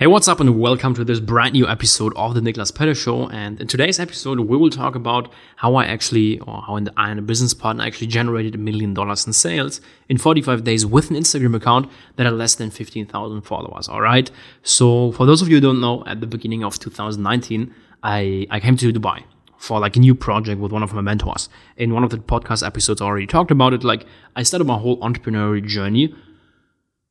Hey, what's up, and welcome to this brand new episode of the Niklas Pedde Show. And in today's episode, we will talk about how I actually, or how I and a business partner actually generated a million dollars in sales in 45 days with an Instagram account that had less than 15,000 followers. All right. So, for those of you who don't know, at the beginning of 2019, I, I came to Dubai for like a new project with one of my mentors. In one of the podcast episodes, I already talked about it. Like, I started my whole entrepreneurial journey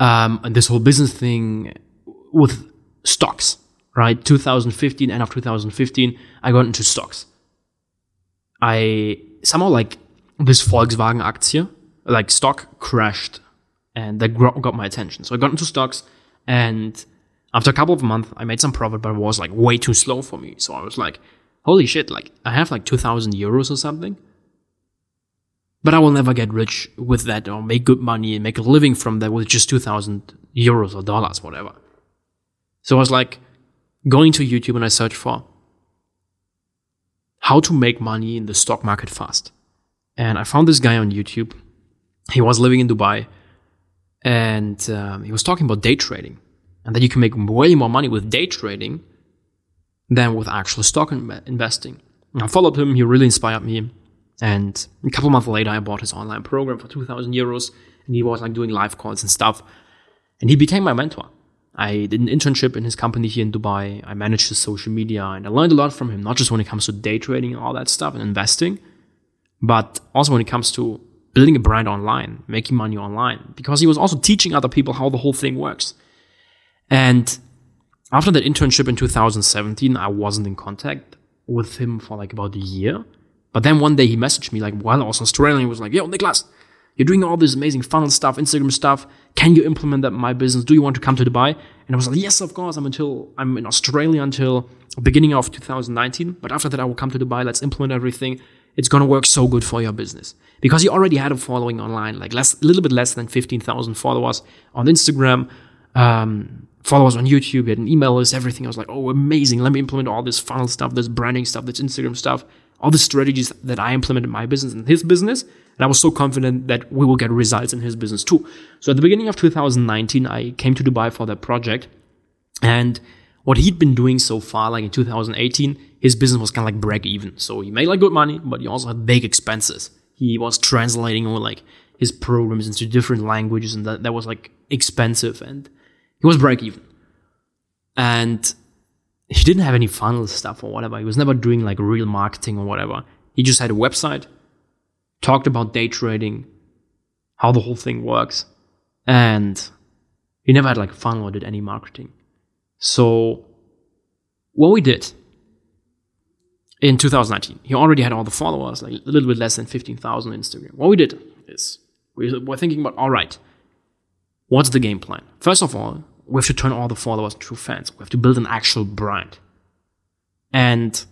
um, and this whole business thing with stocks, right? 2015, end of 2015, I got into stocks. I somehow like this Volkswagen Aktie, like stock crashed and that got my attention. So I got into stocks and after a couple of months, I made some profit, but it was like way too slow for me. So I was like, holy shit, like I have like 2000 euros or something. But I will never get rich with that or make good money and make a living from that with just 2000 euros or dollars, whatever. So I was like going to YouTube and I searched for how to make money in the stock market fast. And I found this guy on YouTube. He was living in Dubai and um, he was talking about day trading and that you can make way more money with day trading than with actual stock investing. And I followed him. He really inspired me. And a couple months later, I bought his online program for 2000 euros and he was like doing live calls and stuff. And he became my mentor. I did an internship in his company here in Dubai. I managed his social media and I learned a lot from him, not just when it comes to day trading and all that stuff and investing, but also when it comes to building a brand online, making money online, because he was also teaching other people how the whole thing works. And after that internship in 2017, I wasn't in contact with him for like about a year. But then one day he messaged me like while I was in Australia, he was like, Yo, Niklas, you're doing all this amazing funnel stuff, Instagram stuff. Can you implement that in my business? Do you want to come to Dubai? And I was like, yes, of course. I'm until I'm in Australia until beginning of 2019. But after that, I will come to Dubai. Let's implement everything. It's gonna work so good for your business because he already had a following online, like less, a little bit less than 15,000 followers on Instagram, um, followers on YouTube. He had an email list, everything. I was like, oh, amazing. Let me implement all this funnel stuff, this branding stuff, this Instagram stuff, all the strategies that I implemented in my business and his business and I was so confident that we will get results in his business too. So at the beginning of 2019, I came to Dubai for that project. And what he'd been doing so far, like in 2018, his business was kind of like break even. So he made like good money, but he also had big expenses. He was translating all like his programs into different languages, and that, that was like expensive. And he was break even. And he didn't have any funnel stuff or whatever. He was never doing like real marketing or whatever. He just had a website talked about day trading, how the whole thing works, and he never had like funnel or did any marketing. So what we did in 2019, he already had all the followers, like a little bit less than 15,000 on Instagram. What we did is we were thinking about, all right, what's the game plan? First of all, we have to turn all the followers into fans. We have to build an actual brand. And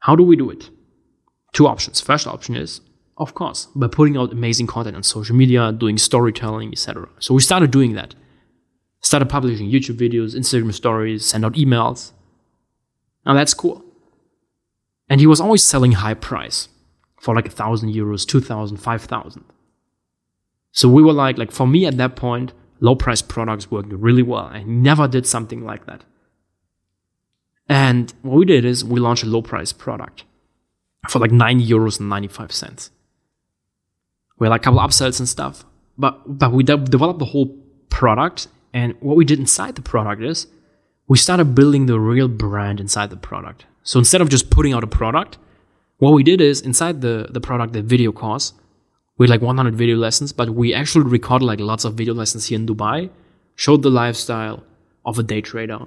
how do we do it? Two options. First option is of course, by putting out amazing content on social media, doing storytelling, etc. So we started doing that. Started publishing YouTube videos, Instagram stories, send out emails. Now that's cool. And he was always selling high price for like a thousand euros, two thousand, five thousand. So we were like, like for me at that point, low price products worked really well. I never did something like that. And what we did is we launched a low price product for like nine euros and 95 cents. We had like a couple upsells and stuff, but but we de- developed the whole product. And what we did inside the product is we started building the real brand inside the product. So instead of just putting out a product, what we did is inside the the product, the video course, we like 100 video lessons, but we actually recorded like lots of video lessons here in Dubai, showed the lifestyle of a day trader.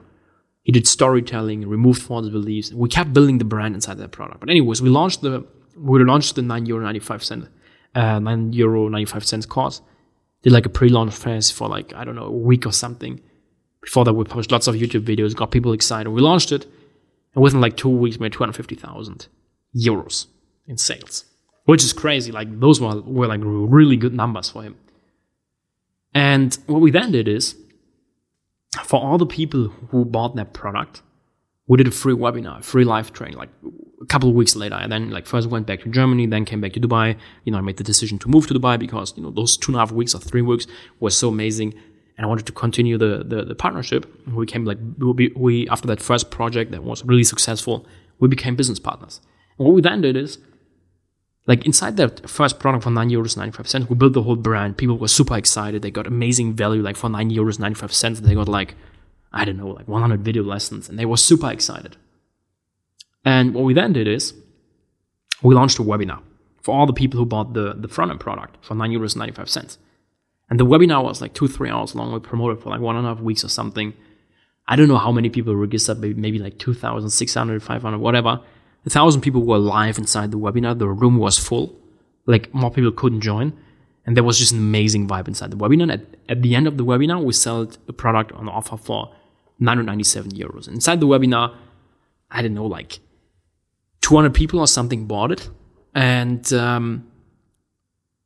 He did storytelling, removed false beliefs. We kept building the brand inside that product. But anyways, we launched the we launched the 9 euro 95 cent uh, 9 euro 95 cents course. Did like a pre-launch phase for like, I don't know, a week or something. Before that, we published lots of YouTube videos, got people excited. We launched it, and within like two weeks, made 250,000 euros in sales, which is crazy. Like, those were, were like really good numbers for him. And what we then did is, for all the people who bought that product, we did a free webinar, free live training, like a couple of weeks later. And then like first went back to Germany, then came back to Dubai. You know, I made the decision to move to Dubai because, you know, those two and a half weeks or three weeks were so amazing. and I wanted to continue the the, the partnership. We came like we, we after that first project that was really successful, we became business partners. And what we then did is, like inside that first product for nine euros ninety five cents, we built the whole brand. People were super excited. They got amazing value. Like for nine euros ninety five cents, they got like I don't know like one hundred video lessons, and they were super excited. And what we then did is, we launched a webinar for all the people who bought the the front end product for nine euros ninety five cents. And the webinar was like two, three hours long. We promoted for like one and a half weeks or something. I don't know how many people registered, maybe, like 2,000, 600, 500, whatever. A thousand people were live inside the webinar. The room was full. Like more people couldn't join. And there was just an amazing vibe inside the webinar. At, at the end of the webinar, we sold a product on offer for 997 euros. Inside the webinar, I don't know, like 200 people or something bought it. And um,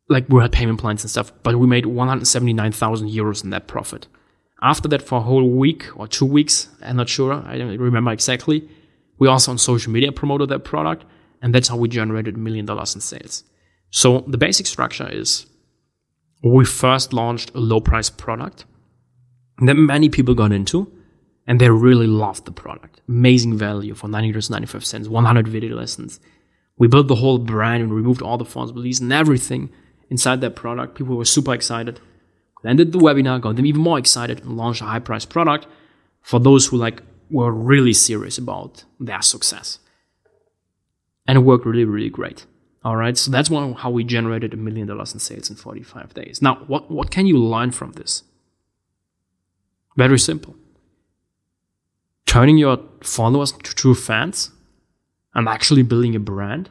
like we had payment plans and stuff, but we made 179,000 euros in that profit. After that, for a whole week or two weeks, I'm not sure, I don't remember exactly. We also on social media promoted that product, and that's how we generated a million dollars in sales. So the basic structure is we first launched a low price product that many people got into, and they really loved the product. Amazing value for 90 euros 95 cents, 100 video lessons. We built the whole brand and removed all the false beliefs and everything inside that product. People were super excited. We ended the webinar, got them even more excited, and launched a high price product for those who like were really serious about their success. And it worked really, really great. All right, so that's one, how we generated a million dollars in sales in 45 days. Now, what, what can you learn from this? Very simple. Turning your followers to true fans and actually building a brand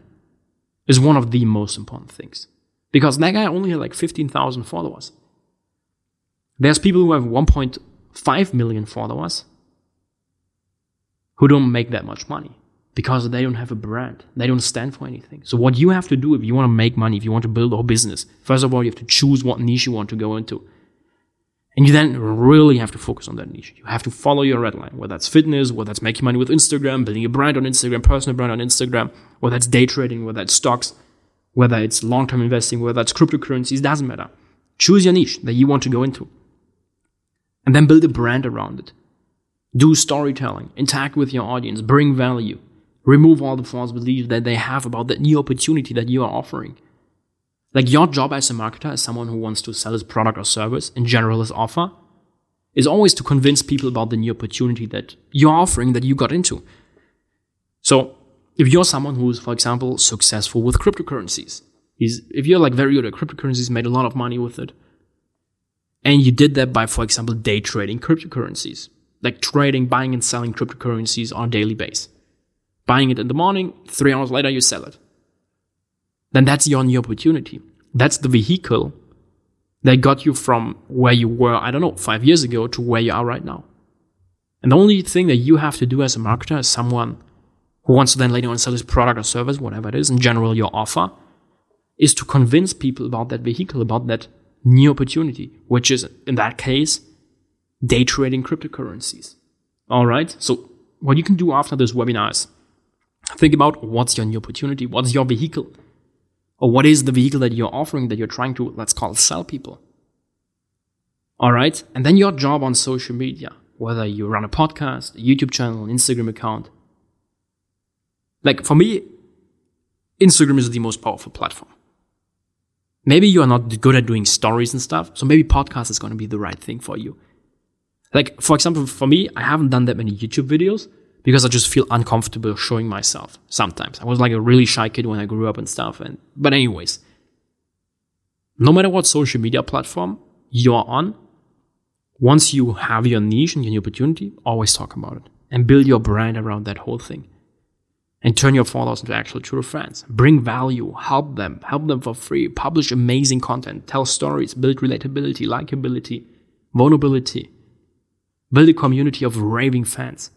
is one of the most important things because that guy only had like 15,000 followers. There's people who have 1.5 million followers who don't make that much money because they don't have a brand. They don't stand for anything. So what you have to do if you want to make money, if you want to build a business, first of all, you have to choose what niche you want to go into. And you then really have to focus on that niche. You have to follow your red line, whether that's fitness, whether that's making money with Instagram, building a brand on Instagram, personal brand on Instagram, whether that's day trading, whether that's stocks, whether it's long term investing, whether that's cryptocurrencies, doesn't matter. Choose your niche that you want to go into. And then build a brand around it. Do storytelling, interact with your audience, bring value, remove all the false beliefs that they have about that new opportunity that you are offering. Like your job as a marketer, as someone who wants to sell his product or service, in general, his offer, is always to convince people about the new opportunity that you're offering that you got into. So if you're someone who's, for example, successful with cryptocurrencies, if you're like very good at cryptocurrencies, made a lot of money with it, and you did that by, for example, day trading cryptocurrencies, like trading, buying and selling cryptocurrencies on a daily basis, buying it in the morning, three hours later you sell it, then that's your new opportunity. That's the vehicle that got you from where you were, I don't know, five years ago to where you are right now. And the only thing that you have to do as a marketer, as someone who wants to then later on sell his product or service, whatever it is, in general, your offer, is to convince people about that vehicle, about that new opportunity, which is, in that case, day trading cryptocurrencies. All right. So what you can do after this webinar is think about what's your new opportunity, what's your vehicle, or what is the vehicle that you're offering that you're trying to, let's call sell people. All right. And then your job on social media, whether you run a podcast, a YouTube channel, an Instagram account, like for me, Instagram is the most powerful platform. Maybe you are not good at doing stories and stuff, so maybe podcast is going to be the right thing for you. Like, for example, for me, I haven't done that many YouTube videos because I just feel uncomfortable showing myself sometimes. I was like a really shy kid when I grew up and stuff. And, but anyways, no matter what social media platform you're on, once you have your niche and your opportunity, always talk about it and build your brand around that whole thing and turn your followers into actual true friends. Bring value, help them, help them for free, publish amazing content, tell stories, build relatability, likability, vulnerability, build a community of raving fans.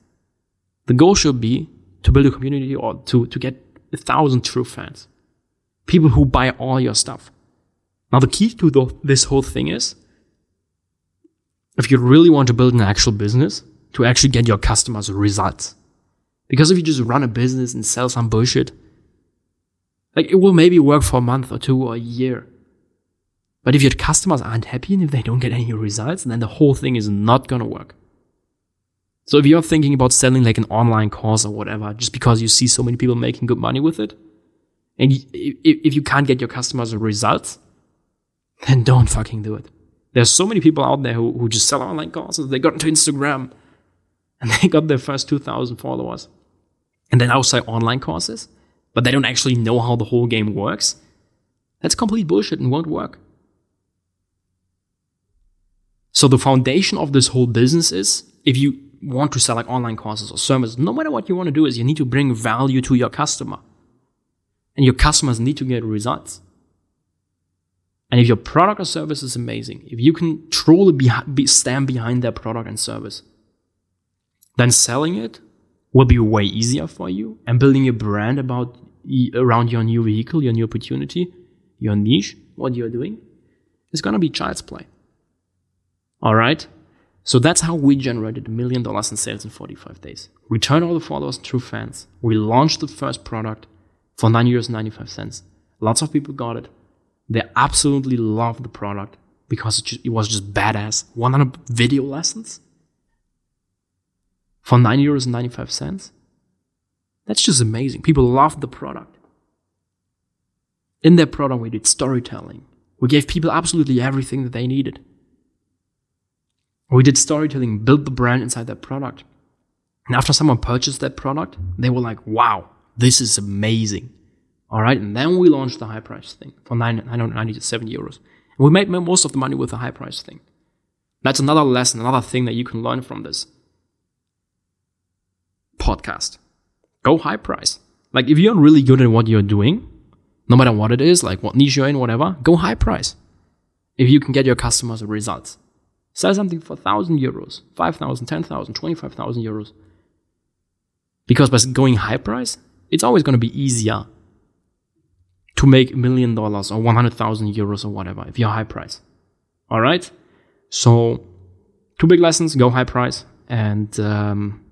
The goal should be to build a community or to, to get a thousand true fans. People who buy all your stuff. Now, the key to the, this whole thing is if you really want to build an actual business, to actually get your customers results. Because if you just run a business and sell some bullshit, like it will maybe work for a month or two or a year. But if your customers aren't happy and if they don't get any results, then the whole thing is not to work. So if you're thinking about selling like an online course or whatever, just because you see so many people making good money with it, and if you can't get your customers results, then don't fucking do it. There's so many people out there who, who just sell online courses. They got into Instagram and they got their first 2,000 followers. And then outside online courses, but they don't actually know how the whole game works. That's complete bullshit and won't work. So the foundation of this whole business is if you want to sell like online courses or services, no matter what you want to do is you need to bring value to your customer. And your customers need to get results. And if your product or service is amazing, if you can truly be, be, stand behind that product and service, then selling it will be way easier for you. And building a brand about around your new vehicle, your new opportunity, your niche, what you're doing, is gonna be child's play. All right. So that's how we generated a million dollars in sales in 45 days. We turned all the followers into fans. We launched the first product for 9 euros 95 cents. Lots of people got it. They absolutely loved the product because it, just, it was just badass. 100 video lessons for 9 euros 95 cents. That's just amazing. People loved the product. In that product, we did storytelling. We gave people absolutely everything that they needed. We did storytelling, built the brand inside that product. And after someone purchased that product, they were like, wow, this is amazing. All right. And then we launched the high price thing for nine hundred ninety to 997 euros. And we made most of the money with the high price thing. That's another lesson, another thing that you can learn from this podcast. Go high price. Like if you're really good at what you're doing, no matter what it is, like what niche you're in, whatever, go high price. If you can get your customers results. Sell something for 1,000 euros, 5,000, 10,000, 25,000 euros. Because by going high price, it's always going to be easier to make a million dollars or 100,000 euros or whatever if you're high price. All right. So, two big lessons go high price and um,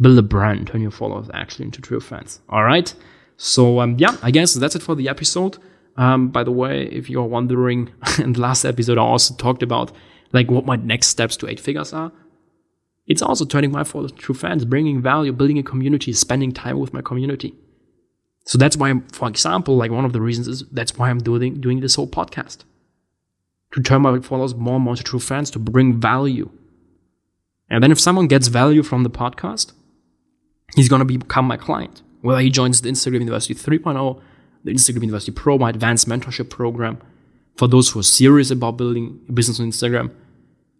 build a brand, turn your followers actually into true fans. All right. So, um, yeah, I guess that's it for the episode. Um, by the way, if you're wondering, in the last episode, I also talked about like what my next steps to eight figures are. It's also turning my followers to fans, bringing value, building a community, spending time with my community. So that's why, for example, like one of the reasons is that's why I'm doing doing this whole podcast to turn my followers more and more to true fans, to bring value. And then if someone gets value from the podcast, he's going to become my client. Whether he joins the Instagram University 3.0 the Instagram University Pro, my advanced mentorship program for those who are serious about building a business on Instagram.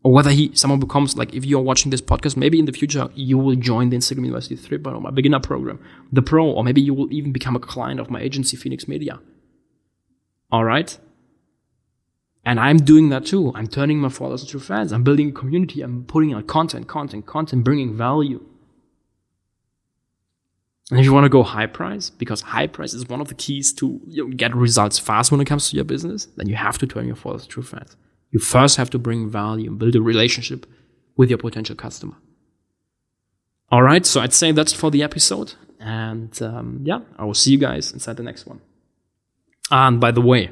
Or whether he someone becomes like if you're watching this podcast, maybe in the future you will join the Instagram University 3.0, my beginner program, the pro, or maybe you will even become a client of my agency, Phoenix Media. All right. And I'm doing that too. I'm turning my followers into fans. I'm building a community. I'm putting out content, content, content, bringing value. And if you want to go high price, because high price is one of the keys to you know, get results fast when it comes to your business, then you have to turn your followers true fans. You first have to bring value and build a relationship with your potential customer. All right, so I'd say that's for the episode. And um, yeah, I will see you guys inside the next one. And by the way,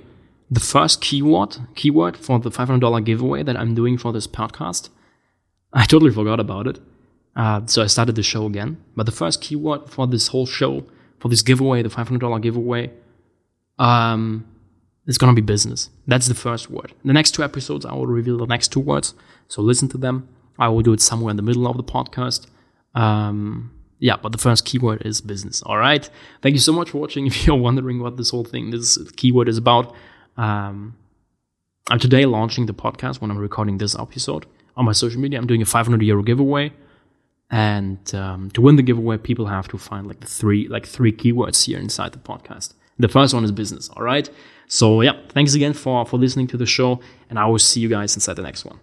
the first keyword keyword for the $500 giveaway that I'm doing for this podcast, I totally forgot about it. Uh, so I started the show again. But the first keyword for this whole show, for this giveaway, the $500 giveaway, um, going to be business. That's the first word. The next two episodes, I will reveal the next two words. So listen to them. I will do it somewhere in the middle of the podcast. Um, yeah, but the first keyword is business. All right. Thank you so much for watching. If you're wondering what this whole thing, this keyword is about, um, I'm today launching the podcast when I'm recording this episode on my social media. I'm doing a 500 euro giveaway. And um, to win the giveaway, people have to find like the three like three keywords here inside the podcast. The first one is business. All right. So yeah, thanks again for for listening to the show, and I will see you guys inside the next one.